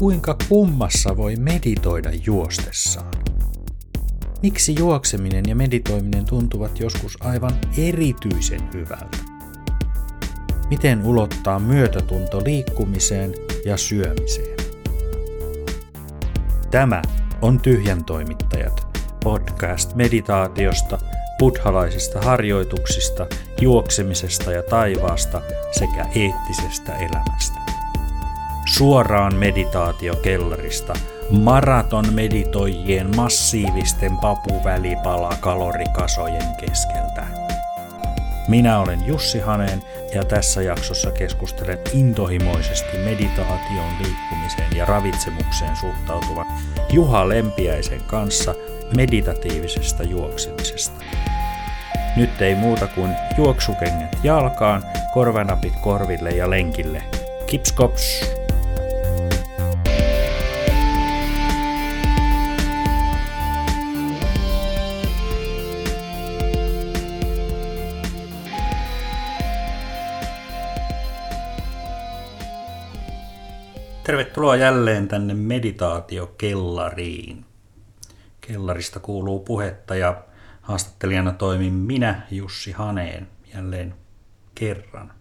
kuinka kummassa voi meditoida juostessaan? Miksi juokseminen ja meditoiminen tuntuvat joskus aivan erityisen hyvältä? Miten ulottaa myötätunto liikkumiseen ja syömiseen? Tämä on Tyhjän toimittajat, podcast meditaatiosta, buddhalaisista harjoituksista, juoksemisesta ja taivaasta sekä eettisestä elämästä. Suoraan meditaatiokellarista maraton meditoijien massiivisten papuvälipala kalorikasojen keskeltä. Minä olen Jussi Haneen ja tässä jaksossa keskustelen intohimoisesti meditaation, liikkumiseen ja ravitsemukseen suhtautuvan Juha Lempiäisen kanssa meditatiivisesta juoksemisesta. Nyt ei muuta kuin juoksukengät jalkaan, korvanapit korville ja lenkille. Kipskops! Tervetuloa jälleen tänne meditaatiokellariin. Kellarista kuuluu puhetta ja haastattelijana toimin minä, Jussi Haneen, jälleen kerran.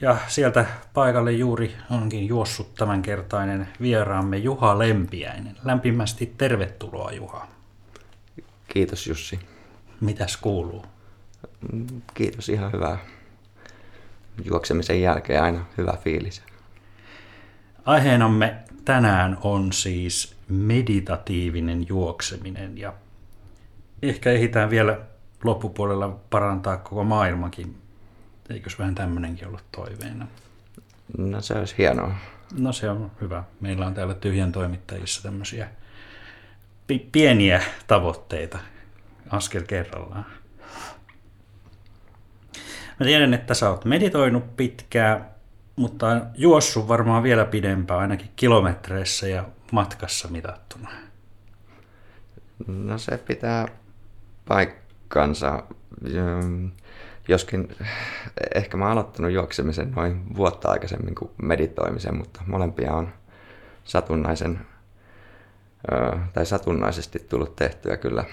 Ja sieltä paikalle juuri onkin juossut tämänkertainen vieraamme Juha Lempiäinen. Lämpimästi tervetuloa Juha. Kiitos Jussi. Mitäs kuuluu? Kiitos, ihan hyvää. Juoksemisen jälkeen aina hyvä fiilis. Aiheenamme tänään on siis meditatiivinen juokseminen ja ehkä ehditään vielä loppupuolella parantaa koko maailmakin. Eikös vähän tämmöinenkin ollut toiveena? No se olisi hienoa. No se on hyvä. Meillä on täällä tyhjän toimittajissa tämmöisiä pi- pieniä tavoitteita askel kerrallaan. Mä tiedän, että sä oot meditoinut pitkään, mutta juossut varmaan vielä pidempään, ainakin kilometreissä ja matkassa mitattuna. No se pitää paikkansa. Joskin ehkä mä oon aloittanut juoksemisen noin vuotta aikaisemmin kuin meditoimisen, mutta molempia on satunnaisen tai satunnaisesti tullut tehtyä kyllä,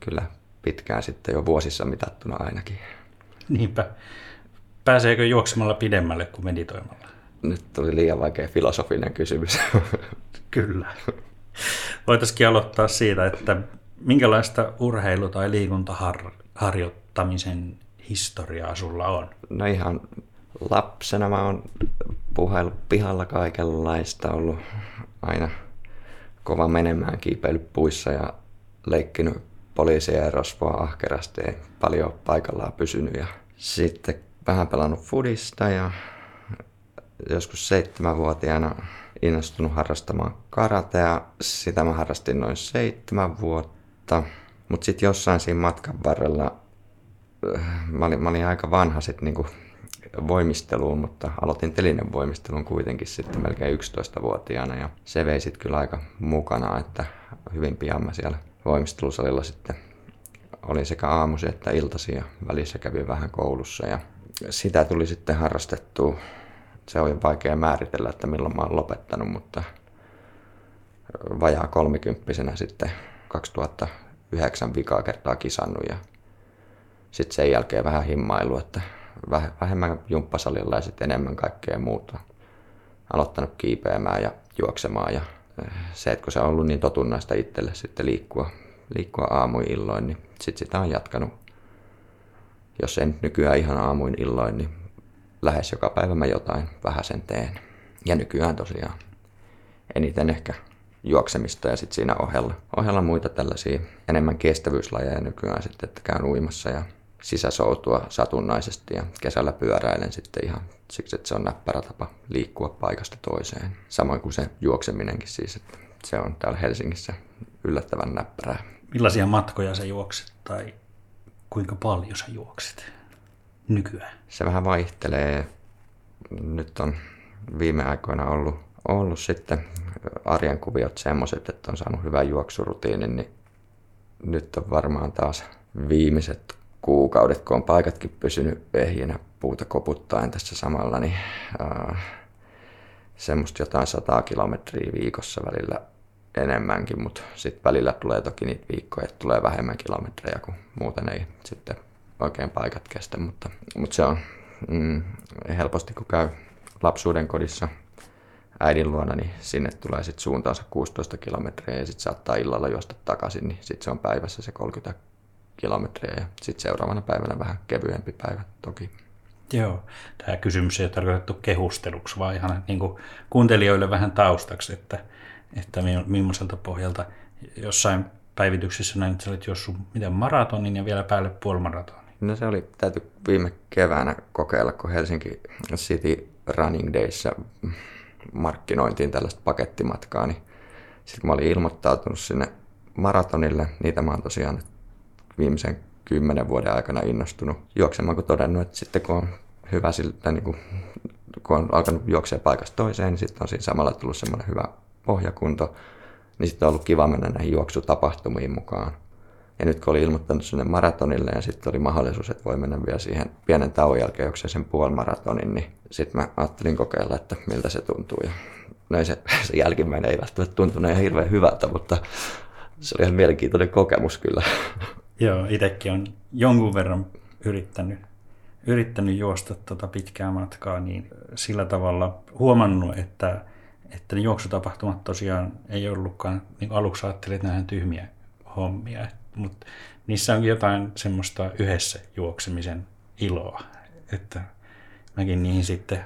kyllä pitkään sitten jo vuosissa mitattuna ainakin. Niinpä. Pääseekö juoksemalla pidemmälle kuin meditoimalla? Nyt tuli liian vaikea filosofinen kysymys. Kyllä. Voitaisiin aloittaa siitä, että minkälaista urheilu- tai liikuntaharjoittamisen historiaa sulla on? No ihan lapsena mä oon puhellut pihalla kaikenlaista, ollut aina kova menemään kiipeillyt puissa ja leikkinyt poliisia ja rosvoa ahkerasti, ei paljon paikallaan pysynyt. Ja sitten vähän pelannut fudista ja joskus seitsemänvuotiaana innostunut harrastamaan karatea. Sitä mä harrastin noin seitsemän vuotta. Mutta sitten jossain siinä matkan varrella, mä olin, mä olin aika vanha sitten niinku voimisteluun, mutta aloitin telinen voimistelun kuitenkin sitten melkein 11-vuotiaana ja se vei sitten kyllä aika mukana, että hyvin pian mä siellä voimistelusalilla sitten olin sekä aamusi että iltasi ja välissä kävin vähän koulussa ja sitä tuli sitten harrastettua. Se on vaikea määritellä, että milloin mä oon lopettanut, mutta vajaa kolmikymppisenä sitten 2009 vikaa kertaa kisannut ja sitten sen jälkeen vähän himmailu, että vähemmän jumppasalilla ja sitten enemmän kaikkea muuta. Aloittanut kiipeämään ja juoksemaan ja eh, se, että kun se on ollut niin totunnaista itselle sitten liikkua, liikkua aamuin illoin, niin sitten sitä on jatkanut jos en nykyään ihan aamuin illoin, niin lähes joka päivä mä jotain vähän sen teen. Ja nykyään tosiaan eniten ehkä juoksemista ja sitten siinä ohella, ohella muita tällaisia enemmän kestävyyslajeja nykyään sitten, että käyn uimassa ja sisäsoutua satunnaisesti ja kesällä pyöräilen sitten ihan siksi, että se on näppärä tapa liikkua paikasta toiseen. Samoin kuin se juokseminenkin siis, että se on täällä Helsingissä yllättävän näppärää. Millaisia matkoja sä juokset tai kuinka paljon sä juokset nykyään? Se vähän vaihtelee. Nyt on viime aikoina ollut, ollut sitten arjen kuviot semmoiset, että on saanut hyvän juoksurutiinin, niin nyt on varmaan taas viimeiset kuukaudet, kun on paikatkin pysynyt ehjinä puuta koputtaen tässä samalla, niin äh, semmoista jotain sataa kilometriä viikossa välillä enemmänkin, mutta sitten välillä tulee toki niitä viikkoja, että tulee vähemmän kilometrejä, kun muuten ei sitten oikein paikat kestä, mutta, mutta se on mm, helposti kun käy lapsuuden kodissa äidin luona, niin sinne tulee sitten suuntaansa 16 kilometriä ja sitten saattaa illalla juosta takaisin, niin sitten se on päivässä se 30 kilometriä ja sitten seuraavana päivänä vähän kevyempi päivä toki. Joo, tämä kysymys ei ole tarkoitettu kehusteluksi, vaan ihan niin kuin kuuntelijoille vähän taustaksi, että, että millaiselta pohjalta jossain päivityksissä näin, että sä olit jossut miten maratonin ja vielä päälle puolimaratonin. No se oli, täytyy viime keväänä kokeilla, kun Helsinki City Running Days markkinointiin tällaista pakettimatkaa, niin sitten mä olin ilmoittautunut sinne maratonille. Niitä mä oon tosiaan viimeisen kymmenen vuoden aikana innostunut juoksemaan, kun todennut, että sitten kun on hyvä siltä, niin kun on alkanut juoksea paikasta toiseen, niin sitten on siinä samalla tullut semmoinen hyvä pohjakunto, niin sitten on ollut kiva mennä näihin juoksutapahtumiin mukaan. Ja nyt kun oli ilmoittanut sinne maratonille ja sitten oli mahdollisuus, että voi mennä vielä siihen pienen tauon jälkeen juokseen sen puolimaratonin, niin sitten mä ajattelin kokeilla, että miltä se tuntuu. Ja no se, se jälkimmäinen ei välttämättä tuntunut ihan hirveän hyvältä, mutta se oli ihan mielenkiintoinen kokemus kyllä. Joo, itsekin on jonkun verran yrittänyt, yrittänyt juosta tuota pitkää matkaa, niin sillä tavalla huomannut, että, että ne juoksutapahtumat tosiaan ei ollutkaan, niin aluksi ajattelin, että nämä tyhmiä hommia, mutta niissä onkin jotain semmoista yhdessä juoksemisen iloa, että mäkin niihin sitten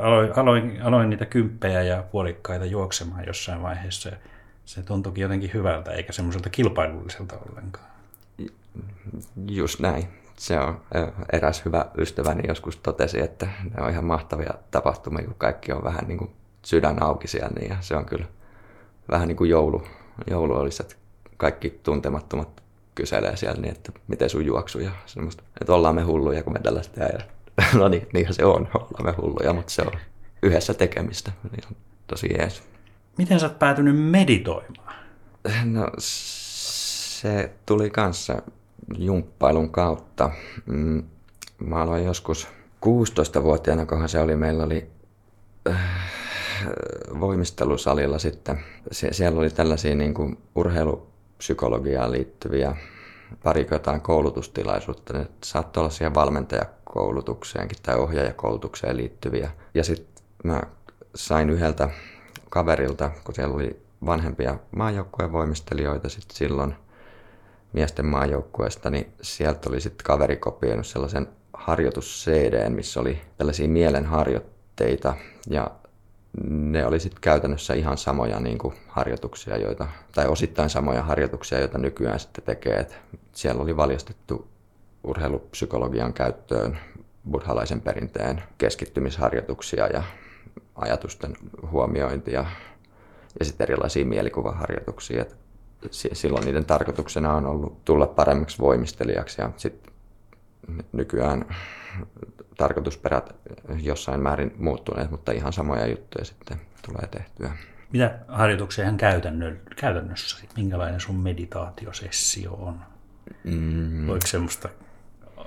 aloin, aloin, aloin niitä kymppejä ja puolikkaita juoksemaan jossain vaiheessa. Se tuntuikin jotenkin hyvältä eikä semmoiselta kilpailulliselta ollenkaan. Just näin. Se on eräs hyvä ystäväni joskus totesi, että ne on ihan mahtavia tapahtumia, kun kaikki on vähän niin kuin sydän auki siellä, niin ja se on kyllä vähän niin kuin joulu, joulu olisi, että kaikki tuntemattomat kyselee siellä, niin että miten sun juoksu ja semmoista, että ollaan me hulluja, kun me tällaista tehdään. No niin, niinhän se on, ollaan me hulluja, mutta se on yhdessä tekemistä, niin on tosi jees. Miten sä oot päätynyt meditoimaan? No se tuli kanssa jumppailun kautta. Mm, mä aloin joskus 16-vuotiaana, kohan se oli, meillä oli äh, voimistelusalilla sitten. Sie- siellä oli tällaisia niin kuin urheilupsykologiaan liittyviä pari jotain koulutustilaisuutta. Ne saattoi olla siihen valmentajakoulutukseenkin tai ohjaajakoulutukseen liittyviä. Ja sitten mä sain yhdeltä kaverilta, kun siellä oli vanhempia maajoukkueen voimistelijoita sitten silloin miesten maajoukkueesta, niin sieltä oli sitten kaveri kopioinut sellaisen harjoitus CD, missä oli tällaisia mielenharjoitteita ja ne oli sitten käytännössä ihan samoja niin kuin harjoituksia, joita, tai osittain samoja harjoituksia, joita nykyään sitten tekee. Et siellä oli valjastettu urheilupsykologian käyttöön buddhalaisen perinteen keskittymisharjoituksia ja ajatusten huomiointia ja sitten erilaisia mielikuvaharjoituksia. Et silloin niiden tarkoituksena on ollut tulla paremmaksi voimistelijaksi ja sitten nykyään tarkoitusperät jossain määrin muuttuneet, mutta ihan samoja juttuja sitten tulee tehtyä. Mitä harjoituksia ihan käytännössä, minkälainen sun meditaatiosessio on? Mm. Voiko semmoista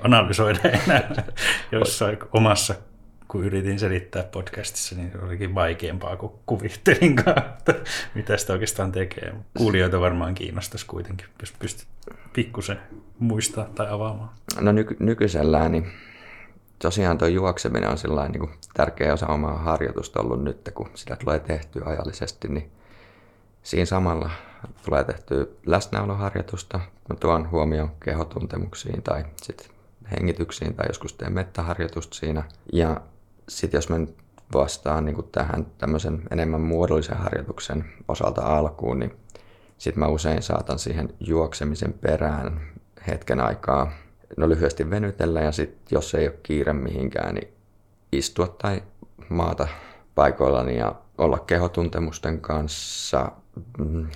analysoida enää jossain omassa, kun yritin selittää podcastissa, niin olikin vaikeampaa kuin kuvittelinkaan, että mitä sitä oikeastaan tekee. Kuulijoita varmaan kiinnostaisi kuitenkin, jos pystyt pikkusen muistaa tai avaamaan. No nyky- nykyisellään niin tosiaan tuo juokseminen on niin tärkeä osa omaa harjoitusta ollut nyt, kun sitä tulee tehtyä ajallisesti, niin siinä samalla tulee tehtyä läsnäoloharjoitusta. Mä tuon huomioon kehotuntemuksiin tai sitten hengityksiin tai joskus teen mettäharjoitusta siinä. Ja sitten jos mä nyt vastaan niin tähän tämmöisen enemmän muodollisen harjoituksen osalta alkuun, niin sitten mä usein saatan siihen juoksemisen perään hetken aikaa no lyhyesti venytellä ja sitten jos ei ole kiire mihinkään, niin istua tai maata paikoillani ja olla kehotuntemusten kanssa. Mm,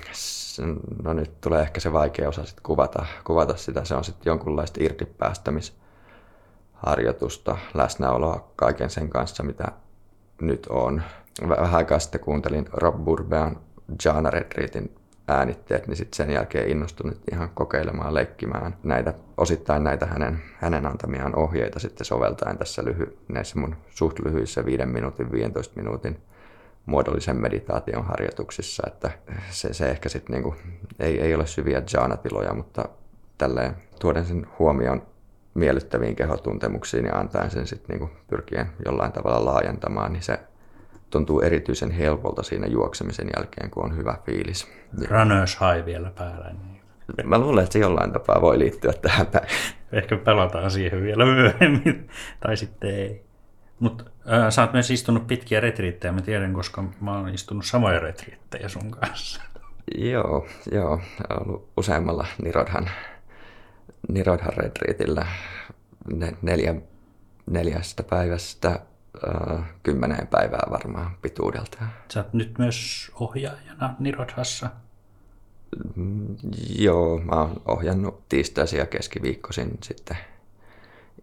no nyt tulee ehkä se vaikea osa sit kuvata, kuvata sitä. Se on sitten jonkunlaista irtipäästämisharjoitusta, läsnäoloa kaiken sen kanssa, mitä nyt on. Vähän aikaa sitten kuuntelin Rob Burbean Jana Retreatin äänitteet, niin sitten sen jälkeen innostunut ihan kokeilemaan, leikkimään näitä, osittain näitä hänen, hänen antamiaan ohjeita sitten soveltaen tässä lyhy, näissä mun suht lyhyissä 5 minuutin, 15 minuutin muodollisen meditaation harjoituksissa, että se, se ehkä sitten niinku, ei, ei ole syviä jhana-tiloja, mutta tälleen tuoden sen huomioon miellyttäviin kehotuntemuksiin ja antaen sen sitten niinku pyrkien jollain tavalla laajentamaan, niin se tuntuu erityisen helpolta siinä juoksemisen jälkeen, kun on hyvä fiilis. Runners high vielä päällä. Niin. Mä luulen, että se jollain tapaa voi liittyä tähän päin. Ehkä pelataan siihen vielä myöhemmin, tai sitten ei. Mutta äh, sä oot myös istunut pitkiä retriittejä, mä tiedän, koska mä oon istunut samoja retriittejä sun kanssa. Joo, joo. Ollut useammalla Nirodhan, Nirodhan retriitillä neljä, neljästä päivästä kymmeneen päivää varmaan pituudelta. Sä oot nyt myös ohjaajana Nirodhassa. Mm, joo, mä oon ohjannut tiistaisin ja keskiviikkoisin sitten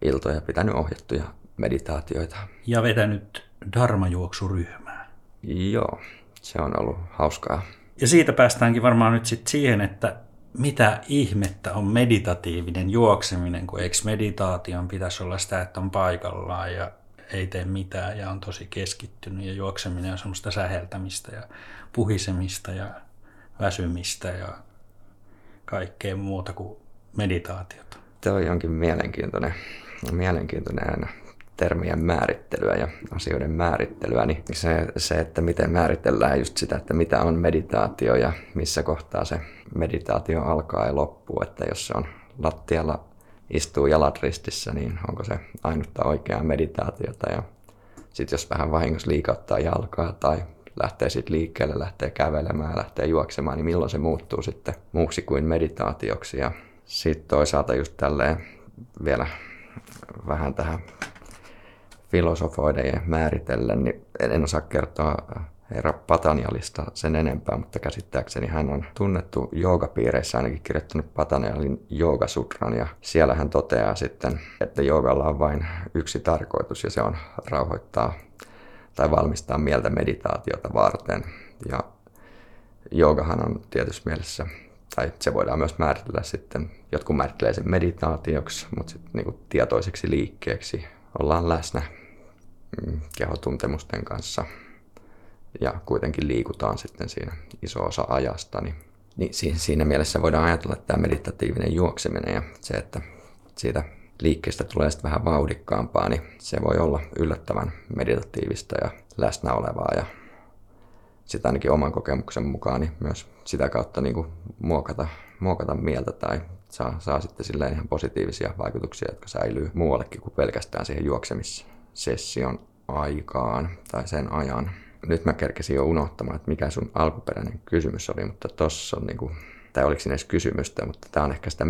iltoja, pitänyt ohjattuja meditaatioita. Ja vetänyt dharmajuoksuryhmää. Joo, se on ollut hauskaa. Ja siitä päästäänkin varmaan nyt sitten siihen, että mitä ihmettä on meditatiivinen juokseminen, kun eikö meditaation pitäisi olla sitä, että on paikallaan ja ei tee mitään ja on tosi keskittynyt ja juokseminen on semmoista säheltämistä ja puhisemista ja väsymistä ja kaikkea muuta kuin meditaatiota. Tuo on jonkin mielenkiintoinen, mielenkiintoinen aina termien määrittelyä ja asioiden määrittelyä, niin se, se, että miten määritellään just sitä, että mitä on meditaatio ja missä kohtaa se meditaatio alkaa ja loppuu, että jos se on lattialla istuu jalat ristissä, niin onko se ainutta oikeaa meditaatiota? Ja sitten jos vähän vahingossa liikauttaa jalkaa tai lähtee sitten liikkeelle, lähtee kävelemään, lähtee juoksemaan, niin milloin se muuttuu sitten muuksi kuin meditaatioksi? Ja sitten toisaalta just tälleen vielä vähän tähän filosofoiden ja määritellen, niin en osaa kertoa herra Patanjalista sen enempää, mutta käsittääkseni hän on tunnettu joogapiireissä ainakin kirjoittanut Patanjalin joogasutran ja siellä hän toteaa sitten, että joogalla on vain yksi tarkoitus ja se on rauhoittaa tai valmistaa mieltä meditaatiota varten. Ja joogahan on tietysti mielessä, tai se voidaan myös määritellä sitten, jotkut määrittelee sen meditaatioksi, mutta sitten niin tietoiseksi liikkeeksi ollaan läsnä mm, kehotuntemusten kanssa ja kuitenkin liikutaan sitten siinä iso osa ajasta, niin, niin siinä mielessä voidaan ajatella, että tämä meditatiivinen juokseminen ja se, että siitä liikkeestä tulee sitten vähän vauhdikkaampaa, niin se voi olla yllättävän meditatiivista ja läsnä olevaa ja sitä ainakin oman kokemuksen mukaan niin myös sitä kautta niin kuin muokata, muokata mieltä tai saa, saa sitten silleen ihan positiivisia vaikutuksia, jotka säilyy muuallekin kuin pelkästään siihen juoksemissession aikaan tai sen ajan. Nyt mä kerkesin jo unohtamaan, että mikä sun alkuperäinen kysymys oli, mutta tossa on niin kuin tai oliko siinä edes kysymystä, mutta tämä on ehkä sitä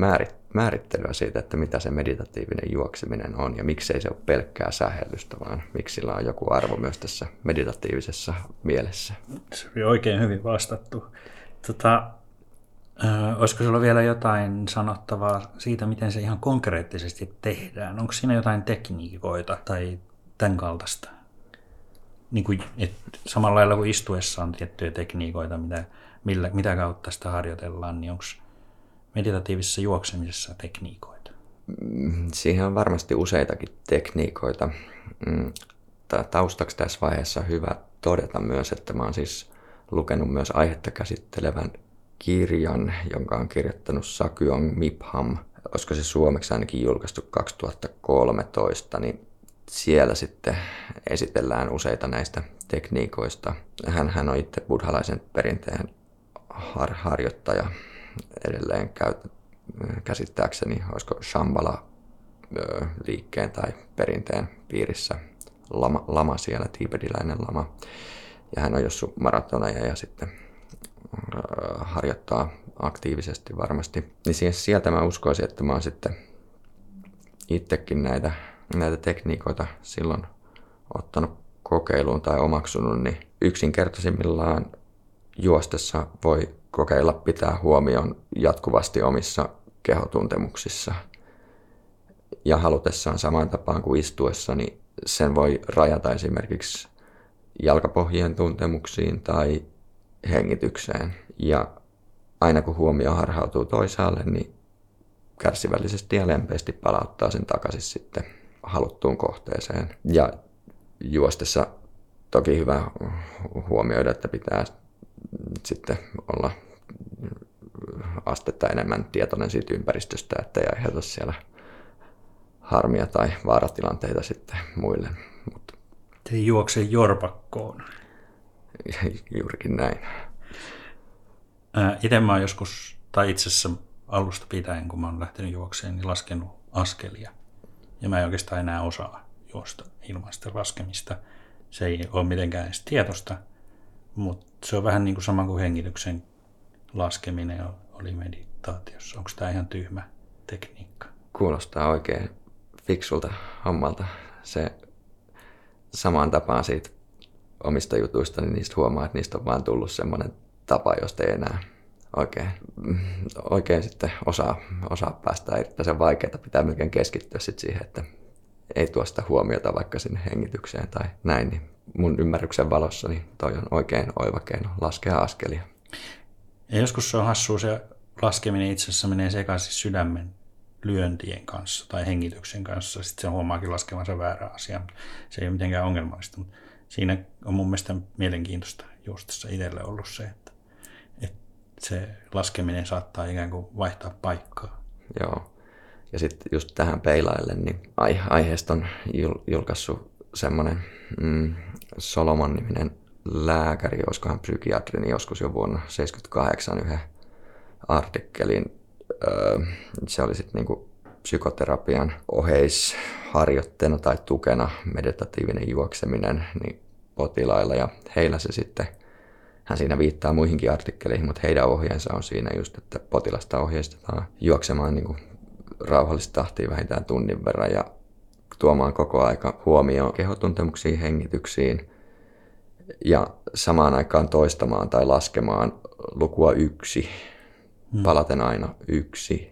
määrittelyä siitä, että mitä se meditatiivinen juokseminen on ja miksei se ole pelkkää sähellystä, vaan miksi sillä on joku arvo myös tässä meditatiivisessa mielessä. Se oli oikein hyvin vastattu. Tota, äh, olisiko sinulla vielä jotain sanottavaa siitä, miten se ihan konkreettisesti tehdään? Onko siinä jotain tekniikoita tai tämän kaltaista? Niin kuin, et samalla lailla kuin istuessa on tiettyjä tekniikoita, mitä millä, mitä kautta sitä harjoitellaan, niin onko meditatiivisessa juoksemisessa tekniikoita? Mm, siihen on varmasti useitakin tekniikoita. Mm, taustaksi tässä vaiheessa hyvä todeta myös, että oon siis lukenut myös aihetta käsittelevän kirjan, jonka on kirjoittanut Sakyong Mipham. Olisiko se suomeksi ainakin julkaistu 2013, niin siellä sitten esitellään useita näistä tekniikoista. Hän, hän on itse buddhalaisen perinteen har, harjoittaja edelleen käy, käsittääkseni, olisiko Shambhala liikkeen tai perinteen piirissä lama, lama siellä, tiibetiläinen lama. Ja hän on jossu maratoneja ja sitten harjoittaa aktiivisesti varmasti. Niin sieltä mä uskoisin, että mä oon sitten itsekin näitä, näitä tekniikoita silloin ottanut kokeiluun tai omaksunut, niin yksinkertaisimmillaan juostessa voi kokeilla pitää huomioon jatkuvasti omissa kehotuntemuksissa. Ja halutessaan samaan tapaan kuin istuessa, niin sen voi rajata esimerkiksi jalkapohjien tuntemuksiin tai hengitykseen. Ja aina kun huomio harhautuu toisaalle, niin kärsivällisesti ja lempeästi palauttaa sen takaisin sitten haluttuun kohteeseen. Ja juostessa toki hyvä huomioida, että pitää sitten olla astetta enemmän tietoinen siitä ympäristöstä, että ei aiheuta siellä harmia tai vaaratilanteita sitten muille. Mut. Te juokse jorpakkoon. Juurikin näin. Itse mä oon joskus, tai itse asiassa alusta pitäen, kun mä oon lähtenyt juokseen, niin laskenut askelia. Ja mä en oikeastaan enää osaa juosta ilman sitä laskemista. Se ei ole mitenkään edes tietosta, mutta se on vähän niin kuin sama kuin hengityksen laskeminen oli meditaatiossa. Onko tämä ihan tyhmä tekniikka? Kuulostaa oikein fiksulta hommalta. Se samaan tapaan siitä omista jutuista, niin niistä huomaa, että niistä on vaan tullut semmoinen tapa, josta ei enää oikein, oikein sitten osaa, osaa päästä irti. Se on vaikeaa, pitää melkein keskittyä sit siihen, että ei tuosta huomiota vaikka sinne hengitykseen tai näin, niin mun ymmärryksen valossa niin toi on oikein oiva keino laskea askelia. Ja joskus se on hassua, se laskeminen itse asiassa menee sekaisin sydämen lyöntien kanssa tai hengityksen kanssa. Sitten se huomaakin laskevansa väärä asia. Se ei ole mitenkään ongelmallista, mutta siinä on mun mielestä mielenkiintoista juostessa itselle ollut se, että se laskeminen saattaa ikään kuin vaihtaa paikkaa. Joo. Ja sitten just tähän peilaille, niin aiheesta on julkaissut semmoinen mm, Solomon-niminen lääkäri, olisikohan psykiatri, niin joskus jo vuonna 1978 yhden artikkelin. Se oli sitten niinku psykoterapian oheisharjoitteena tai tukena meditatiivinen juokseminen niin potilailla ja heillä se sitten, hän siinä viittaa muihinkin artikkeleihin, mutta heidän ohjeensa on siinä just, että potilasta ohjeistetaan juoksemaan niin kuin rauhallista tahtia vähintään tunnin verran ja tuomaan koko aika huomioon kehotuntemuksiin, hengityksiin ja samaan aikaan toistamaan tai laskemaan lukua yksi, hmm. palaten aina yksi.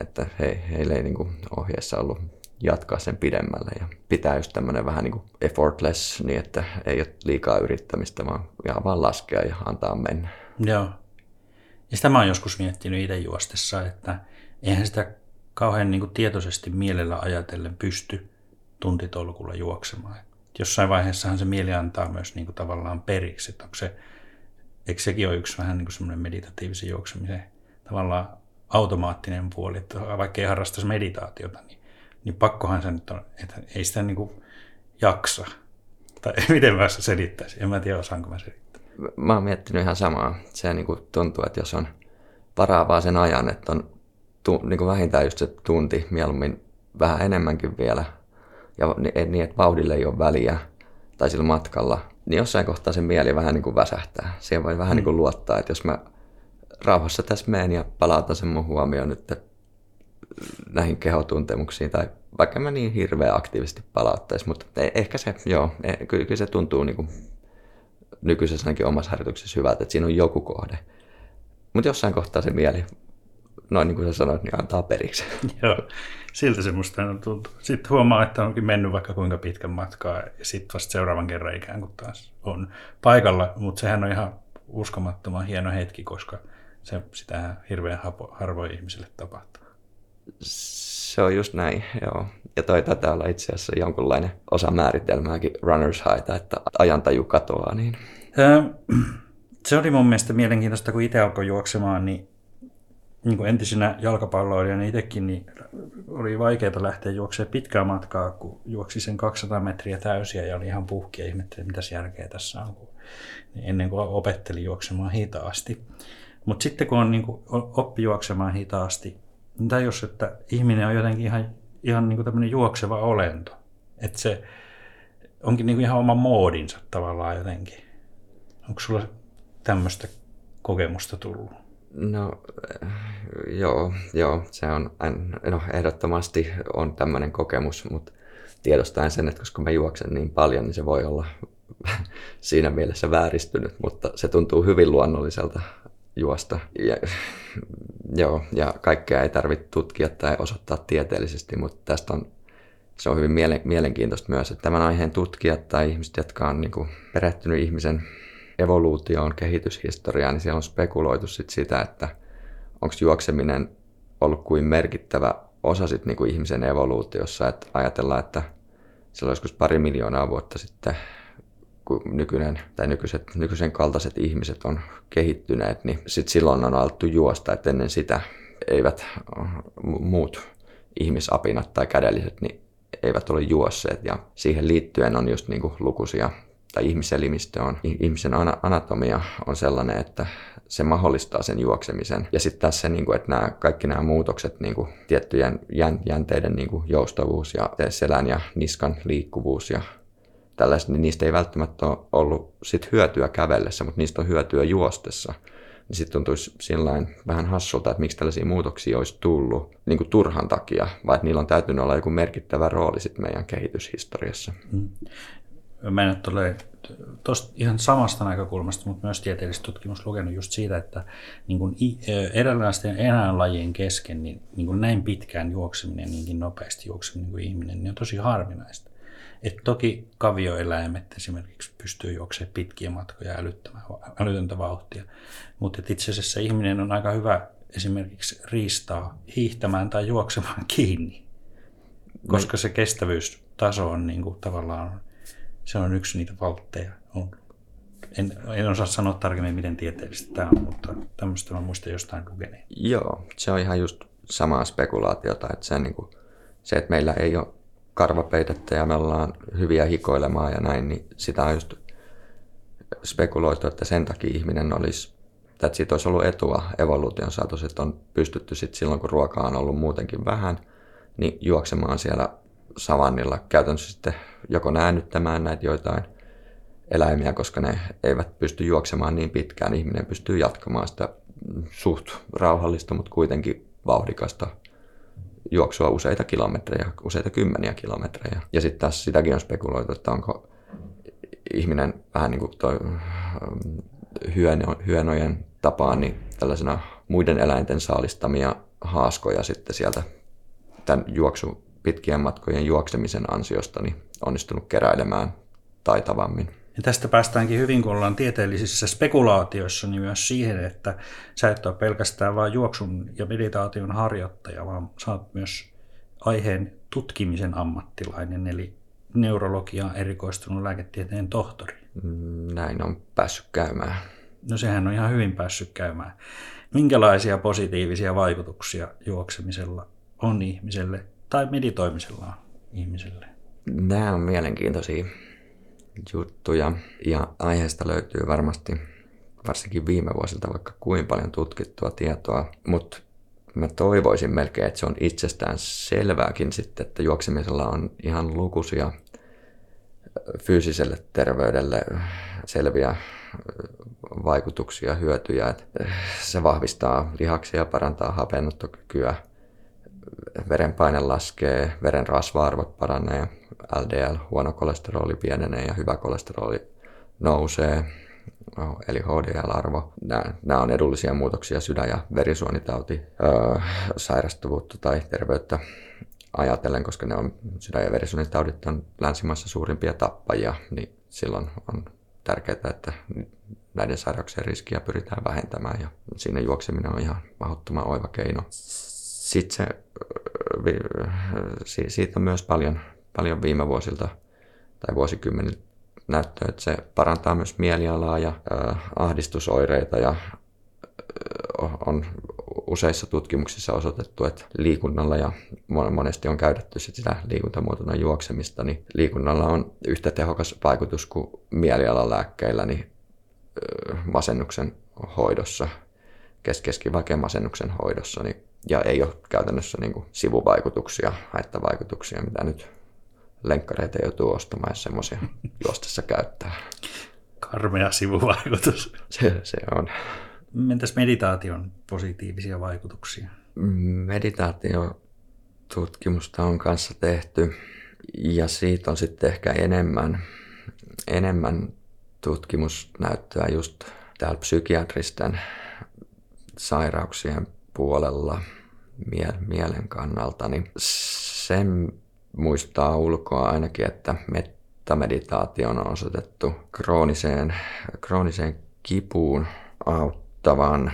Että he, heille ei niin kuin ohjeessa ollut jatkaa sen pidemmälle ja pitää just tämmöinen vähän niin kuin effortless, niin että ei ole liikaa yrittämistä, vaan ihan vaan laskea ja antaa mennä. Joo. Ja sitä mä oon joskus miettinyt itse juostessa, että eihän sitä kauhean niin kuin tietoisesti mielellä ajatellen pysty tuntitolkulla juoksemaan. Jossain vaiheessahan se mieli antaa myös niin kuin tavallaan periksi, että onko se, eikö sekin ole yksi vähän niin kuin semmoinen meditatiivisen juoksemisen tavallaan automaattinen puoli, että vaikka ei harrastaisi meditaatiota, niin, niin pakkohan se nyt on, että ei sitä niin kuin jaksa. Tai miten mä selittäisin, en mä tiedä osaanko mä selittää. Mä oon miettinyt ihan samaa. Se niin kuin tuntuu, että jos on varaa vaan sen ajan, että on tu, niin kuin vähintään just se tunti, mieluummin vähän enemmänkin vielä, ja niin, että vauhdille ei ole väliä, tai sillä matkalla, niin jossain kohtaa se mieli vähän niin kuin väsähtää. Siihen voi vähän mm. niin kuin luottaa, että jos mä rauhassa tässä menen ja palautan sen mun huomioon nyt näihin kehotuntemuksiin, tai vaikka mä niin hirveän aktiivisesti palauttaisi, mutta e, ehkä se, joo, e, kyllä, se tuntuu niin kuin nykyisessä omassa harjoituksessa hyvältä, että siinä on joku kohde. Mutta jossain kohtaa se mieli noin niin kuin sä sanoit, niin antaa periksi. Joo, siltä se musta on tuntuu. Sitten huomaa, että onkin mennyt vaikka kuinka pitkän matkaa ja sitten vasta seuraavan kerran ikään kuin taas on paikalla, mutta sehän on ihan uskomattoman hieno hetki, koska se, sitä hirveän harvoin ihmisille tapahtuu. Se on just näin, joo. Ja toi taitaa olla itse asiassa jonkunlainen osa määritelmääkin runners high, että ajantaju katoaa. Niin. Se oli mun mielestä mielenkiintoista, kun itse alkoi juoksemaan, niin niin kuin entisenä jalkapalloilijana itsekin, niin oli vaikeaa lähteä juoksemaan pitkää matkaa, kun juoksi sen 200 metriä täysiä ja oli ihan puhki ja ihmettelin, mitä järkeä tässä on, niin ennen kuin opetteli juoksemaan hitaasti. Mutta sitten kun on niin kuin, oppi juoksemaan hitaasti, niin tajus, että ihminen on jotenkin ihan, ihan niin kuin tämmöinen juokseva olento. Että se onkin niin kuin ihan oma moodinsa tavallaan jotenkin. Onko sulla tämmöistä kokemusta tullut? No joo, joo, se on, no ehdottomasti on tämmöinen kokemus, mutta tiedostaen sen, että koska mä juoksen niin paljon, niin se voi olla siinä mielessä vääristynyt, mutta se tuntuu hyvin luonnolliselta juosta. Ja, joo, ja kaikkea ei tarvitse tutkia tai osoittaa tieteellisesti, mutta tästä on, se on hyvin mielenkiintoista myös, että tämän aiheen tutkijat tai ihmiset, jotka on niin kuin perehtynyt ihmisen evoluutioon, kehityshistoriaan, niin siellä on spekuloitu sit sitä, että onko juokseminen ollut kuin merkittävä osa sit niinku ihmisen evoluutiossa. Että ajatellaan, että silloin joskus pari miljoonaa vuotta sitten, kun nykyinen, tai nykyiset, nykyisen kaltaiset ihmiset on kehittyneet, niin sit silloin on alettu juosta, että ennen sitä eivät muut ihmisapinat tai kädelliset niin eivät ole juosseet. Ja siihen liittyen on just niin kuin lukuisia, tai ihmiselimistö on, ihmisen anatomia on sellainen, että se mahdollistaa sen juoksemisen. Ja sitten tässä, niin kuin, että nämä, kaikki nämä muutokset, niin kuin tiettyjen jänteiden niin kuin joustavuus ja selän ja niskan liikkuvuus ja tällaiset, niin niistä ei välttämättä ole ollut sit hyötyä kävellessä, mutta niistä on hyötyä juostessa. Niin sitten tuntuisi sillain vähän hassulta, että miksi tällaisia muutoksia olisi tullut niin kuin turhan takia, vai että niillä on täytynyt olla joku merkittävä rooli sit meidän kehityshistoriassa. Mm. Mä en ole tosta ihan samasta näkökulmasta, mutta myös tieteellistä tutkimus lukenut just siitä, että niin kuin erilaisten eläinlajien kesken niin, niin kuin näin pitkään juokseminen, niinkin nopeasti juokseminen kuin ihminen, niin on tosi harvinaista. Et toki kavioeläimet esimerkiksi pystyy juoksemaan pitkiä matkoja älyttämään, älytöntä vauhtia, mutta itse asiassa ihminen on aika hyvä esimerkiksi riistaa hiihtämään tai juoksemaan kiinni, koska se kestävyystaso on niin kuin tavallaan se on yksi niitä valtteja. En, en osaa sanoa tarkemmin, miten tieteellistä tämä on, mutta tämmöistä mä muistan jostain lukeneen. Joo, se on ihan just samaa spekulaatiota, että se, niin kuin, se että meillä ei ole karvapeitettä ja me ollaan hyviä hikoilemaan ja näin, niin sitä on just spekuloitu, että sen takia ihminen olisi, että siitä olisi ollut etua evoluution saatossa, että on pystytty sit silloin, kun ruokaa on ollut muutenkin vähän, niin juoksemaan siellä savannilla käytännössä sitten joko näännyttämään näitä joitain eläimiä, koska ne eivät pysty juoksemaan niin pitkään. Ihminen pystyy jatkamaan sitä suht rauhallista, mutta kuitenkin vauhdikasta juoksua useita kilometrejä, useita kymmeniä kilometrejä. Ja sitten taas sitäkin on spekuloitu, että onko ihminen vähän niin kuin toi hyöno, hyönojen tapaan niin tällaisena muiden eläinten saalistamia haaskoja sitten sieltä tämän juoksu pitkien matkojen juoksemisen ansiosta niin onnistunut keräilemään taitavammin. Ja tästä päästäänkin hyvin, kun ollaan tieteellisissä spekulaatioissa, niin myös siihen, että sä et ole pelkästään vain juoksun ja meditaation harjoittaja, vaan saat myös aiheen tutkimisen ammattilainen, eli neurologiaan erikoistunut lääketieteen tohtori. Mm, näin on päässyt käymään. No sehän on ihan hyvin päässyt käymään. Minkälaisia positiivisia vaikutuksia juoksemisella on ihmiselle tai meditoimisella ihmiselle? Nämä on mielenkiintoisia juttuja. Ja aiheesta löytyy varmasti varsinkin viime vuosilta vaikka kuin paljon tutkittua tietoa, mutta mä toivoisin melkein, että se on itsestään selvääkin sitten, että juoksemisella on ihan lukuisia fyysiselle terveydelle selviä vaikutuksia, hyötyjä. Että se vahvistaa lihaksia, parantaa hapenottokykyä, verenpaine laskee, veren rasva-arvot paranee, LDL, huono kolesteroli pienenee ja hyvä kolesteroli nousee, eli HDL-arvo. Nämä, nämä on edullisia muutoksia sydän- ja verisuonitauti, öö, sairastuvuutta tai terveyttä ajatellen, koska ne on, sydän- ja verisuonitaudit on länsimaissa suurimpia tappajia, niin silloin on tärkeää, että näiden sairauksien riskiä pyritään vähentämään ja siinä juokseminen on ihan mahdottoman oiva keino sitten se, siitä myös paljon, paljon viime vuosilta tai vuosikymmeniltä näyttöä, että se parantaa myös mielialaa ja äh, ahdistusoireita ja äh, on useissa tutkimuksissa osoitettu, että liikunnalla ja monesti on käytetty sitä liikuntamuotona juoksemista, niin liikunnalla on yhtä tehokas vaikutus kuin mielialalääkkeillä niin masennuksen hoidossa, keski masennuksen hoidossa, niin ja ei ole käytännössä niin kuin sivuvaikutuksia, haittavaikutuksia, mitä nyt lenkkareita joutuu ostamaan, jos semmoisia juostessa käyttää. Karmea sivuvaikutus. Se, se on. Entäs meditaation positiivisia vaikutuksia? Meditaatiotutkimusta on kanssa tehty ja siitä on sitten ehkä enemmän, enemmän tutkimusnäyttöä just täällä psykiatristen sairauksien puolella mie- mielen kannalta, niin sen muistaa ulkoa ainakin, että metameditaatio on osoitettu krooniseen, krooniseen kipuun auttavan.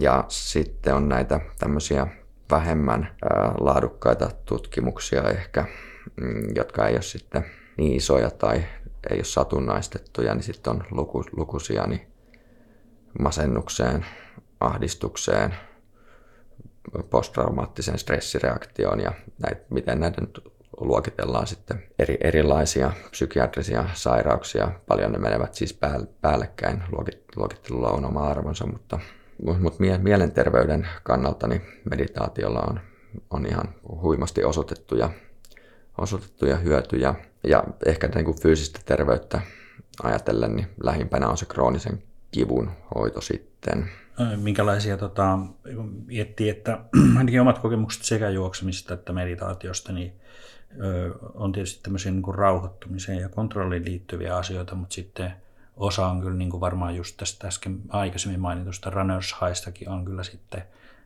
Ja sitten on näitä tämmöisiä vähemmän laadukkaita tutkimuksia ehkä, mm, jotka ei ole sitten niin isoja tai ei ole satunnaistettuja, niin sitten on luku, lukuisia niin masennukseen, ahdistukseen, posttraumaattiseen stressireaktioon ja näitä, miten näiden luokitellaan sitten eri, erilaisia psykiatrisia sairauksia. Paljon ne menevät siis päällekkäin. Luokittelulla on oma arvonsa, mutta, mutta mielenterveyden kannalta niin meditaatiolla on, on ihan huimasti osoitettuja, osoitettuja hyötyjä. Ja ehkä niin kuin fyysistä terveyttä ajatellen, niin lähimpänä on se kroonisen kivun hoito sitten. Minkälaisia, tota, miettii, että ainakin omat kokemukset sekä juoksemista että meditaatiosta, niin on tietysti tämmöisiä niin kuin rauhoittumiseen ja kontrolliin liittyviä asioita, mutta sitten osa on kyllä niin kuin varmaan just tästä äsken aikaisemmin mainitusta runners highstakin on kyllä sitten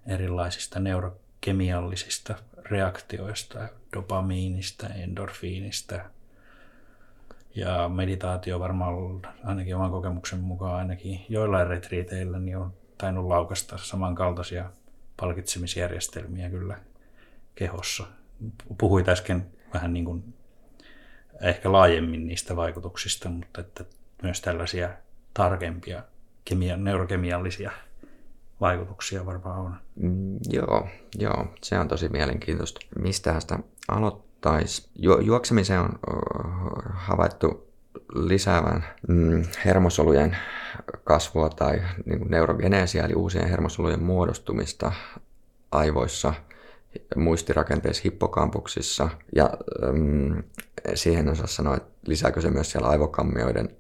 erilaisista neurokemiallisista reaktioista, dopamiinista, endorfiinista. Ja meditaatio varmaan ainakin oman kokemuksen mukaan ainakin joillain retriiteillä, niin on tainnut laukasta samankaltaisia palkitsemisjärjestelmiä kyllä kehossa. Puhuit äsken vähän niin kuin ehkä laajemmin niistä vaikutuksista, mutta että myös tällaisia tarkempia kemia, neurokemiallisia vaikutuksia varmaan on. Mm, joo, joo, se on tosi mielenkiintoista. Mistä sitä aloittaisi? Ju- juoksemisen on havaittu lisäävän mm, hermosolujen kasvua tai niin neurogeneesiä, eli uusien hermosolujen muodostumista aivoissa – muistirakenteissa hippokampuksissa. Ja ähm, siihen osaa sanoa, että lisääkö se myös siellä aivokammioiden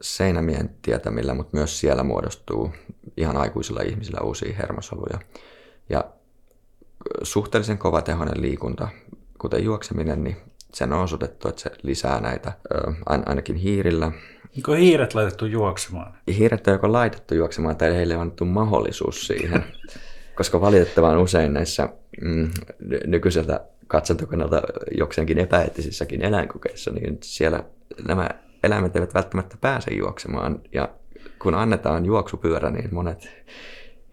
seinämien tietämillä, mutta myös siellä muodostuu ihan aikuisilla ihmisillä uusia hermosoluja. Ja suhteellisen kovatehoinen liikunta, kuten juokseminen, niin sen on osoitettu, että se lisää näitä ainakin hiirillä. Onko hiiret laitettu juoksemaan? Hiiret on joko laitettu juoksemaan tai heille on annettu mahdollisuus siihen. koska valitettavan usein näissä mm, nykyiseltä katsantokannalta jokseenkin epäeettisissäkin eläinkokeissa, niin siellä nämä eläimet eivät välttämättä pääse juoksemaan. Ja kun annetaan juoksupyörä, niin monet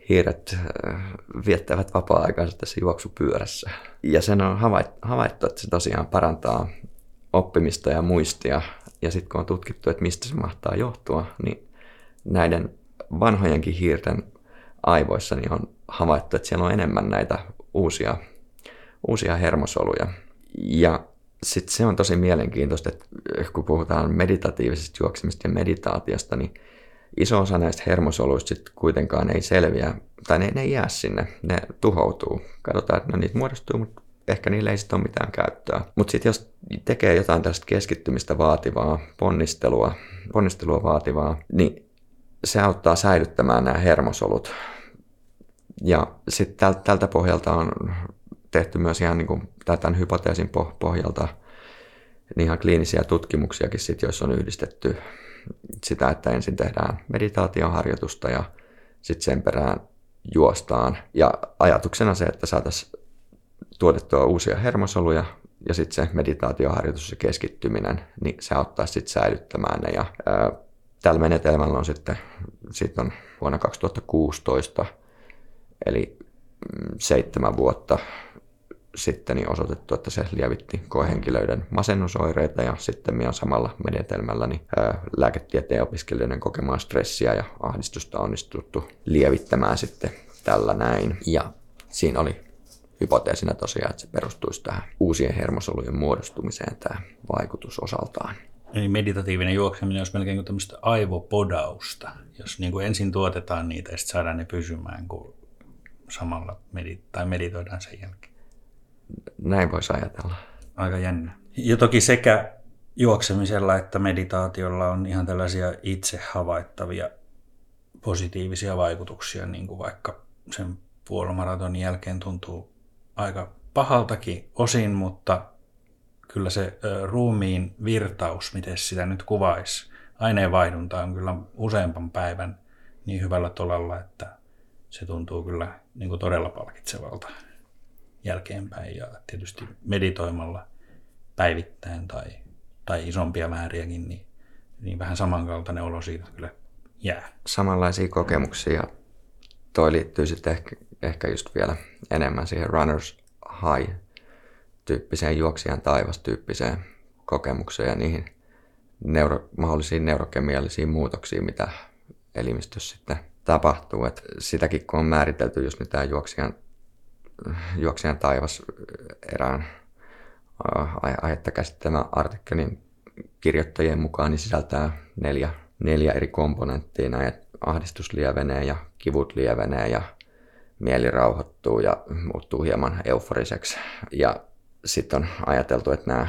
hiiret äh, viettävät vapaa-aikansa tässä juoksupyörässä. Ja sen on havaittu, että se tosiaan parantaa oppimista ja muistia. Ja sitten kun on tutkittu, että mistä se mahtaa johtua, niin näiden vanhojenkin hiirten aivoissa niin on havaittu, että siellä on enemmän näitä uusia, uusia hermosoluja. Ja sitten se on tosi mielenkiintoista, että kun puhutaan meditatiivisesta juoksemista ja meditaatiosta, niin iso osa näistä hermosoluista sitten kuitenkaan ei selviä, tai ne, ne ei jää sinne, ne tuhoutuu. Katsotaan, että no niitä muodostuu, mutta ehkä niillä ei sitten ole mitään käyttöä. Mutta sitten jos tekee jotain tästä keskittymistä vaativaa, ponnistelua, ponnistelua vaativaa, niin se auttaa säilyttämään nämä hermosolut ja sitten tältä, pohjalta on tehty myös ihan niin kuin, tämän hypoteesin pohjalta niin ihan kliinisiä tutkimuksiakin, sit, joissa on yhdistetty sitä, että ensin tehdään meditaatioharjoitusta ja sitten sen perään juostaan. Ja ajatuksena se, että saataisiin tuotettua uusia hermosoluja ja sitten se meditaatioharjoitus ja keskittyminen, niin se auttaa sitten säilyttämään ne. Ja, ää, tällä menetelmällä on sitten sit on vuonna 2016 Eli mm, seitsemän vuotta sitten niin osoitettu, että se lievitti koehenkilöiden masennusoireita ja sitten on samalla menetelmällä niin, ää, lääketieteen opiskelijoiden kokemaan stressiä ja ahdistusta onnistuttu lievittämään sitten tällä näin. Ja siinä oli hypoteesina tosiaan, että se perustuisi tähän uusien hermosolujen muodostumiseen tämä vaikutus osaltaan. Eli meditatiivinen juokseminen olisi melkein kuin tämmöistä aivopodausta, jos niin kuin ensin tuotetaan niitä ja sitten saadaan ne pysymään, kun samalla medit- tai meditoidaan sen jälkeen. Näin voisi ajatella. Aika jännä. Ja toki sekä juoksemisella että meditaatiolla on ihan tällaisia itse havaittavia positiivisia vaikutuksia, niin kuin vaikka sen puolimaratonin jälkeen tuntuu aika pahaltakin osin, mutta kyllä se ruumiin virtaus, miten sitä nyt kuvaisi, aineenvaihdunta on kyllä useampan päivän niin hyvällä tolalla, että se tuntuu kyllä niin kuin todella palkitsevalta jälkeenpäin ja tietysti meditoimalla päivittäin tai, tai isompia määriäkin, niin, niin vähän samankaltainen olo siitä kyllä jää. Samanlaisia kokemuksia. Toi liittyy sitten ehkä, ehkä just vielä enemmän siihen runners high tyyppiseen juoksijan taivas tyyppiseen kokemukseen ja niihin neuro, mahdollisia neurokemiallisia muutoksia, mitä elimistössä sitten tapahtuu. Et sitäkin kun on määritelty just nyt tämä juoksijan, juoksijan taivas erään aihetta käsittämä artikkelin kirjoittajien mukaan, niin sisältää neljä, neljä eri komponenttia. Näin, ahdistus lievenee ja kivut lievenee ja mieli rauhoittuu ja muuttuu hieman euforiseksi. Ja sitten on ajateltu, että nämä,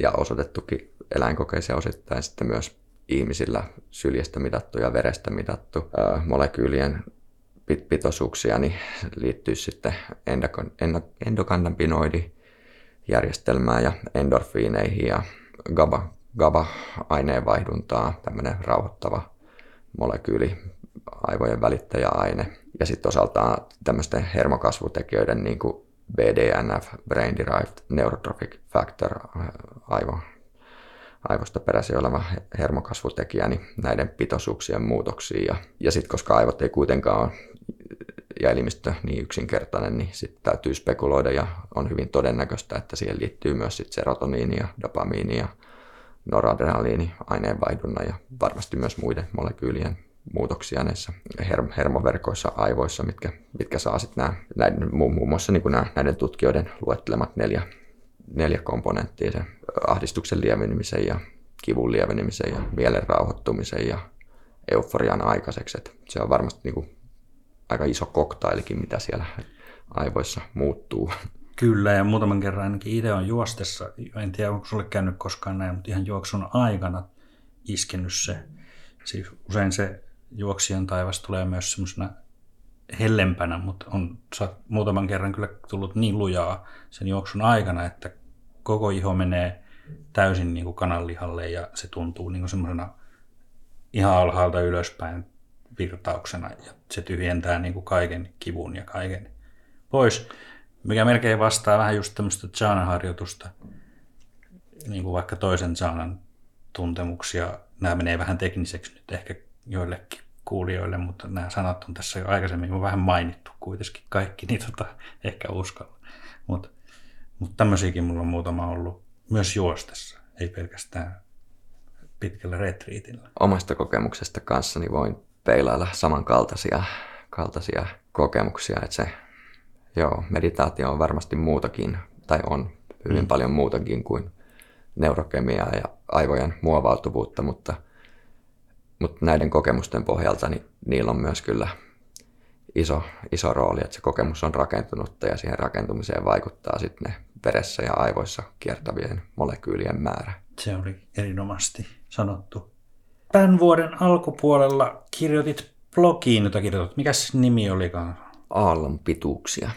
ja osoitettukin eläinkokeisia osittain sitten myös ihmisillä syljestä mitattu ja verestä mitattu ää, molekyylien pitoisuuksia, niin liittyy sitten endokannabinoidijärjestelmään ja endorfiineihin ja GABA, GABA-aineenvaihduntaa, tämmöinen rauhoittava molekyyli, aivojen välittäjäaine. Ja sitten osaltaan tämmöisten hermokasvutekijöiden niin kuin BDNF, Brain Derived Neurotrophic Factor, aivo, aivosta peräisin oleva hermokasvutekijä, niin näiden pitoisuuksien muutoksiin. Ja, ja sitten koska aivot ei kuitenkaan ole ja elimistö niin yksinkertainen, niin sitten täytyy spekuloida ja on hyvin todennäköistä, että siihen liittyy myös sit serotoniini ja dopamiini ja noradrenaliini aineenvaihdunnan ja varmasti myös muiden molekyylien muutoksia näissä her- hermoverkoissa aivoissa, mitkä, mitkä saa sitten näiden, muun muassa niin nämä, näiden tutkijoiden luettelemat neljä, neljä komponenttia, se ahdistuksen lievenemisen ja kivun lievenemisen ja mielen rauhoittumisen ja euforian aikaiseksi. Et se on varmasti niin kuin aika iso koktailikin, mitä siellä aivoissa muuttuu. Kyllä, ja muutaman kerran ainakin itse on juostessa, en tiedä onko sulle käynyt koskaan näin, mutta ihan juoksun aikana iskenyt se. Siis usein se juoksijan taivas tulee myös semmoisena hellempänä, mutta on muutaman kerran kyllä tullut niin lujaa sen juoksun aikana, että koko iho menee täysin niin kuin kananlihalle ja se tuntuu niin semmoisena ihan alhaalta ylöspäin virtauksena ja se tyhjentää niin kuin kaiken kivun ja kaiken pois, mikä melkein vastaa vähän just tämmöistä jhana-harjoitusta, niin kuin vaikka toisen jhanan tuntemuksia. Nämä menee vähän tekniseksi nyt ehkä joillekin kuulijoille, mutta nämä sanat on tässä jo aikaisemmin vähän mainittu kuitenkin kaikki, niin tota, ehkä uskalla. Mutta mut tämmöisiäkin mulla on muutama ollut myös juostessa, ei pelkästään pitkällä retriitillä. Omasta kokemuksesta kanssani voin peilailla samankaltaisia kaltaisia kokemuksia, että se joo, meditaatio on varmasti muutakin, tai on hyvin mm. paljon muutakin kuin neurokemiaa ja aivojen muovautuvuutta, mutta, mutta näiden kokemusten pohjalta niin niillä on myös kyllä iso, iso rooli, että se kokemus on rakentunutta ja siihen rakentumiseen vaikuttaa sitten ne veressä ja aivoissa kiertävien molekyylien määrä. Se oli erinomaisesti sanottu tämän vuoden alkupuolella kirjoitit blogiin, jota kirjoitit. Mikäs nimi olikaan? Aallon pituuksia.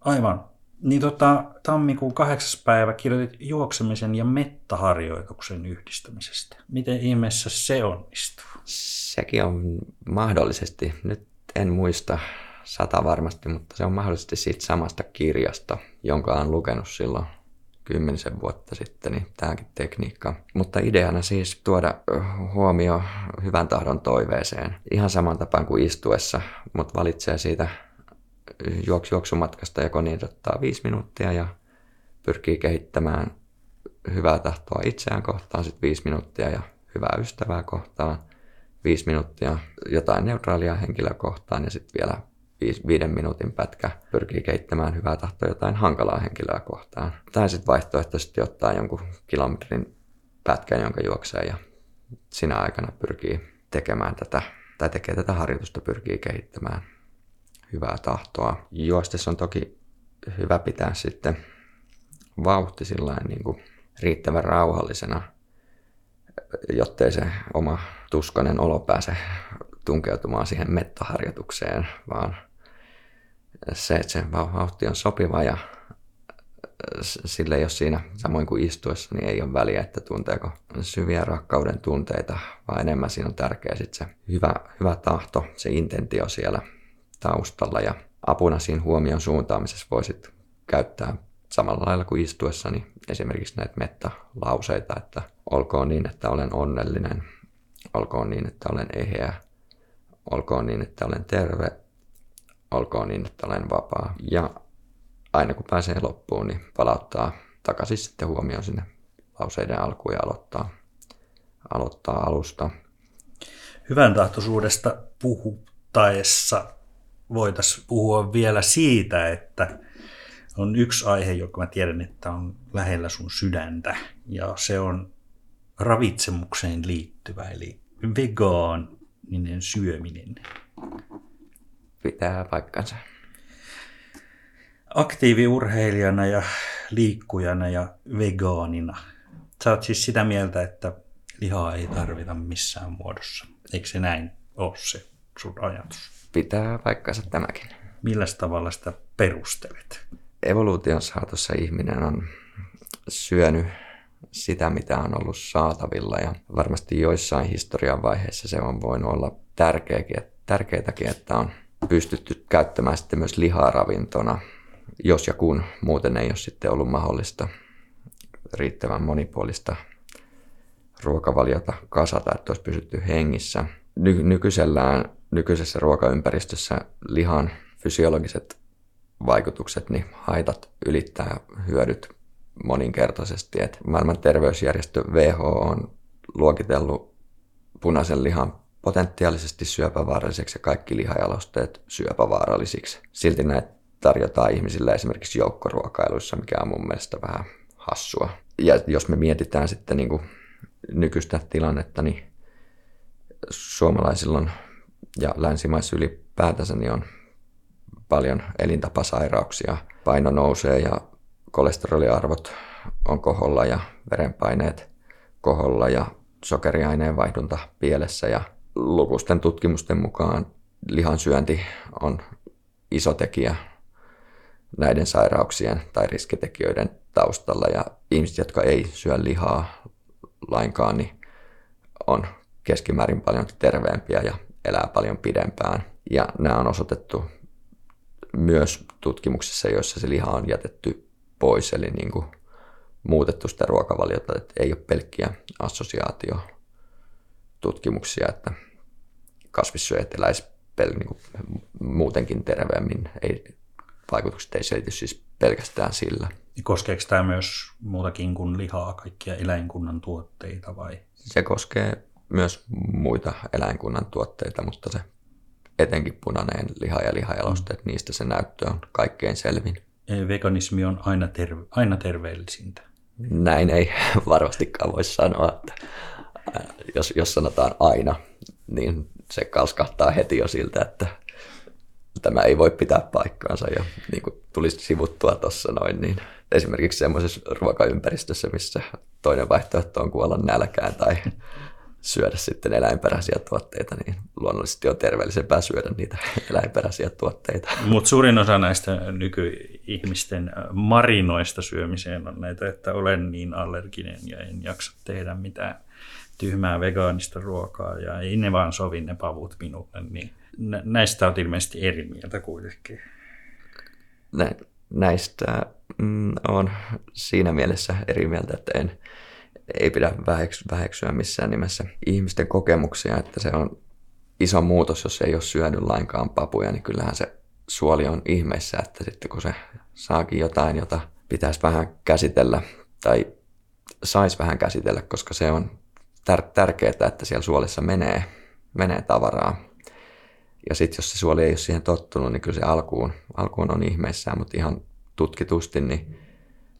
Aivan. Niin tota, tammikuun kahdeksas päivä kirjoitit juoksemisen ja mettaharjoituksen yhdistämisestä. Miten ihmeessä se onnistuu? Sekin on mahdollisesti, nyt en muista sata varmasti, mutta se on mahdollisesti siitä samasta kirjasta, jonka olen lukenut silloin kymmenisen vuotta sitten, niin tämäkin tekniikka. Mutta ideana siis tuoda huomio hyvän tahdon toiveeseen ihan saman tapaan kuin istuessa, mutta valitsee siitä juoks, juoksumatkasta joko niin ottaa viisi minuuttia ja pyrkii kehittämään hyvää tahtoa itseään kohtaan, sitten viisi minuuttia ja hyvää ystävää kohtaan, viisi minuuttia jotain neutraalia henkilöä kohtaan ja sitten vielä viiden minuutin pätkä pyrkii kehittämään hyvää tahtoa jotain hankalaa henkilöä kohtaan. Tai sitten vaihtoehtoisesti ottaa jonkun kilometrin pätkän, jonka juoksee ja sinä aikana pyrkii tekemään tätä, tai tekee tätä harjoitusta, pyrkii kehittämään hyvää tahtoa. Juostessa on toki hyvä pitää sitten vauhti niin kuin riittävän rauhallisena, jottei se oma tuskanen olo pääse tunkeutumaan siihen mettaharjoitukseen, vaan se, että se vauhti on sopiva ja sille jos siinä samoin kuin istuessa, niin ei ole väliä, että tunteeko syviä rakkauden tunteita, vaan enemmän siinä on tärkeä sitten se hyvä, hyvä tahto, se intentio siellä taustalla ja apuna siinä huomion suuntaamisessa voisit käyttää samalla lailla kuin istuessa, niin esimerkiksi näitä metta-lauseita, että olkoon niin, että olen onnellinen, olkoon niin, että olen eheä, olkoon niin, että olen terve, olkoon niin, että olen vapaa. Ja aina kun pääsee loppuun, niin palauttaa takaisin sitten huomioon sinne lauseiden alkuun ja aloittaa aloittaa alusta. Hyvän tahtoisuudesta puhuttaessa voitaisiin puhua vielä siitä, että on yksi aihe, joka mä tiedän, että on lähellä sun sydäntä, ja se on ravitsemukseen liittyvä, eli vegaaninen syöminen. Pitää paikkansa. Aktiiviurheilijana ja liikkujana ja vegaanina. Sä oot siis sitä mieltä, että lihaa ei tarvita missään muodossa. Eikö se näin ole se sun ajatus? Pitää paikkansa tämäkin. Millä tavalla sitä perustelet? Evoluution saatossa ihminen on syönyt sitä, mitä on ollut saatavilla ja varmasti joissain historian vaiheissa se on voinut olla tärkeäkin, tärkeätäkin, että on pystytty käyttämään sitten myös lihaa ravintona, jos ja kun muuten ei ole sitten ollut mahdollista riittävän monipuolista ruokavaliota kasata, että olisi pysytty hengissä. Ny- nykyisellään, nykyisessä ruokaympäristössä lihan fysiologiset vaikutukset, niin haitat ylittää hyödyt moninkertaisesti. Et maailman terveysjärjestö WHO on luokitellut punaisen lihan potentiaalisesti syöpävaaralliseksi ja kaikki lihajalosteet syöpävaarallisiksi. Silti näitä tarjotaan ihmisille esimerkiksi joukkoruokailuissa, mikä on mun mielestä vähän hassua. Ja jos me mietitään sitten niin kuin nykyistä tilannetta, niin suomalaisilla on, ja länsimaissa ylipäätänsä niin on paljon elintapasairauksia. Paino nousee ja kolesteroliarvot on koholla ja verenpaineet koholla ja sokeriaineen vaihdunta pielessä ja lukusten tutkimusten mukaan lihansyönti on iso tekijä näiden sairauksien tai riskitekijöiden taustalla ja ihmiset, jotka ei syö lihaa lainkaan, niin on keskimäärin paljon terveempiä ja elää paljon pidempään. Ja nämä on osoitettu myös tutkimuksissa, joissa se liha on jätetty pois, eli niin kuin muutettu sitä ruokavaliota, että ei ole pelkkiä assosiaatiotutkimuksia, että kasvissyöjät eläisi pel- niin kuin muutenkin terveemmin. Ei, vaikutukset ei selity siis pelkästään sillä. Koskeeko tämä myös muutakin kuin lihaa, kaikkia eläinkunnan tuotteita vai? Se koskee myös muita eläinkunnan tuotteita, mutta se etenkin punainen liha ja lihajalosteet, mm. niistä se näyttö on kaikkein selvin. Eli veganismi on aina, terve, aina terveellisintä. Näin ei varmastikaan voi sanoa, että jos, jos sanotaan aina, niin se kalskahtaa heti jo siltä, että tämä ei voi pitää paikkaansa. Ja niin kuin tulisi sivuttua tuossa noin, niin esimerkiksi semmoisessa ruokaympäristössä, missä toinen vaihtoehto on kuolla nälkään tai syödä sitten eläinperäisiä tuotteita, niin luonnollisesti on terveellisempää syödä niitä eläinperäisiä tuotteita. Mutta suurin osa näistä nykyihmisten marinoista syömiseen on näitä, että olen niin allerginen ja en jaksa tehdä mitään tyhmää vegaanista ruokaa ja ei ne vaan sovi ne pavut minulle, niin näistä on ilmeisesti eri mieltä kuitenkin. Nä, näistä mm, on siinä mielessä eri mieltä, että en, ei pidä väheksyä missään nimessä ihmisten kokemuksia, että se on iso muutos, jos ei ole syönyt lainkaan papuja, niin kyllähän se suoli on ihmeissä, että sitten kun se saakin jotain, jota pitäisi vähän käsitellä tai saisi vähän käsitellä, koska se on tär- tärkeää, että siellä suolissa menee, menee tavaraa. Ja sitten jos se suoli ei ole siihen tottunut, niin kyllä se alkuun, alkuun on ihmeissään, mutta ihan tutkitusti niin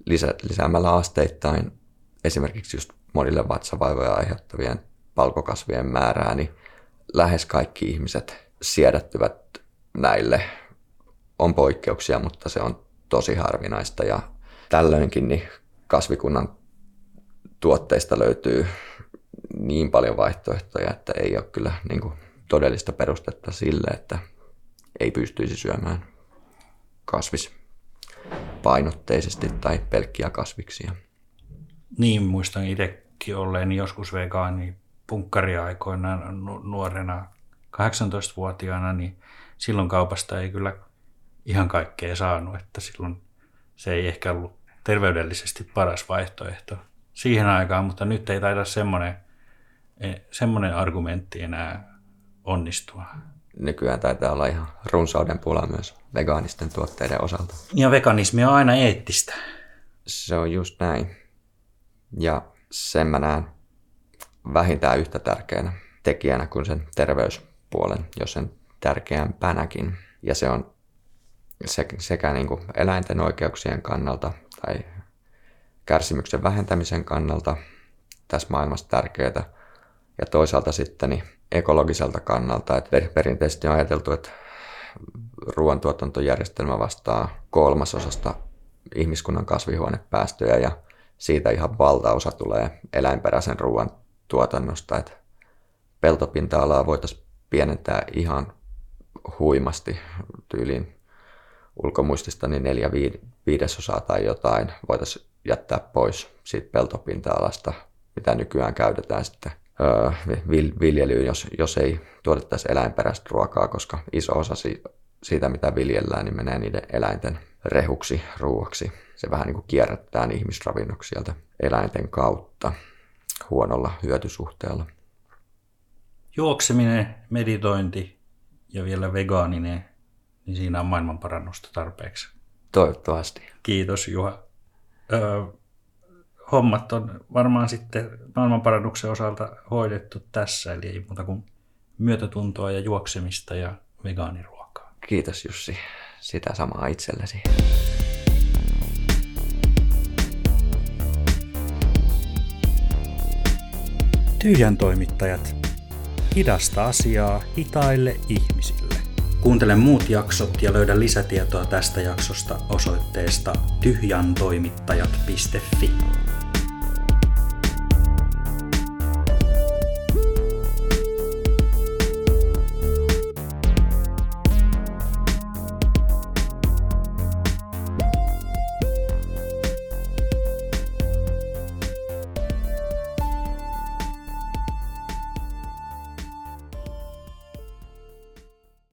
lisä, lisäämällä asteittain esimerkiksi just monille vatsavaivoja aiheuttavien palkokasvien määrää, niin lähes kaikki ihmiset siedättyvät näille. On poikkeuksia, mutta se on tosi harvinaista ja tällöinkin niin kasvikunnan tuotteista löytyy niin paljon vaihtoehtoja, että ei ole kyllä niin kuin todellista perustetta sille, että ei pystyisi syömään kasvispainotteisesti tai pelkkiä kasviksia. Niin, muistan itsekin olleeni joskus vegaani punkkariaikoina nuorena 18-vuotiaana, niin silloin kaupasta ei kyllä ihan kaikkea saanut, että silloin se ei ehkä ollut terveydellisesti paras vaihtoehto siihen aikaan, mutta nyt ei taida semmoinen, semmoinen argumentti enää onnistua. Nykyään taitaa olla ihan runsauden pula myös vegaanisten tuotteiden osalta. Ja veganismi on aina eettistä. Se on just näin. Ja sen mä näen vähintään yhtä tärkeänä tekijänä kuin sen terveyspuolen, jos sen tärkeämpänäkin. Ja se on sekä niin kuin eläinten oikeuksien kannalta tai kärsimyksen vähentämisen kannalta tässä maailmassa tärkeää. Ja toisaalta sitten niin ekologiselta kannalta, että perinteisesti on ajateltu, että ruoantuotantojärjestelmä vastaa kolmasosasta ihmiskunnan kasvihuonepäästöjä ja siitä ihan valtaosa tulee eläinperäisen ruoan tuotannosta, että peltopinta-alaa voitaisiin pienentää ihan huimasti tyyliin ulkomuistista niin neljä viidesosaa tai jotain voitaisiin jättää pois siitä peltopinta-alasta, mitä nykyään käytetään sitten viljelyyn, jos, jos ei tuotettaisi eläinperäistä ruokaa, koska iso osa siitä, mitä viljellään, niin menee niiden eläinten rehuksi, ruuaksi. Se vähän niin kuin kierrättää ihmisravinnoksi sieltä eläinten kautta huonolla hyötysuhteella. Juokseminen, meditointi ja vielä vegaaninen, niin siinä on maailmanparannusta tarpeeksi. Toivottavasti. Kiitos Juha. Öö, hommat on varmaan sitten maailmanparannuksen osalta hoidettu tässä, eli ei muuta kuin myötätuntoa ja juoksemista ja vegaaniruokaa. Kiitos Jussi, sitä samaa itsellesi. Tyhjän toimittajat. Hidasta asiaa hitaille ihmisille. Kuuntele muut jaksot ja löydä lisätietoa tästä jaksosta osoitteesta tyhjantoimittajat.fi.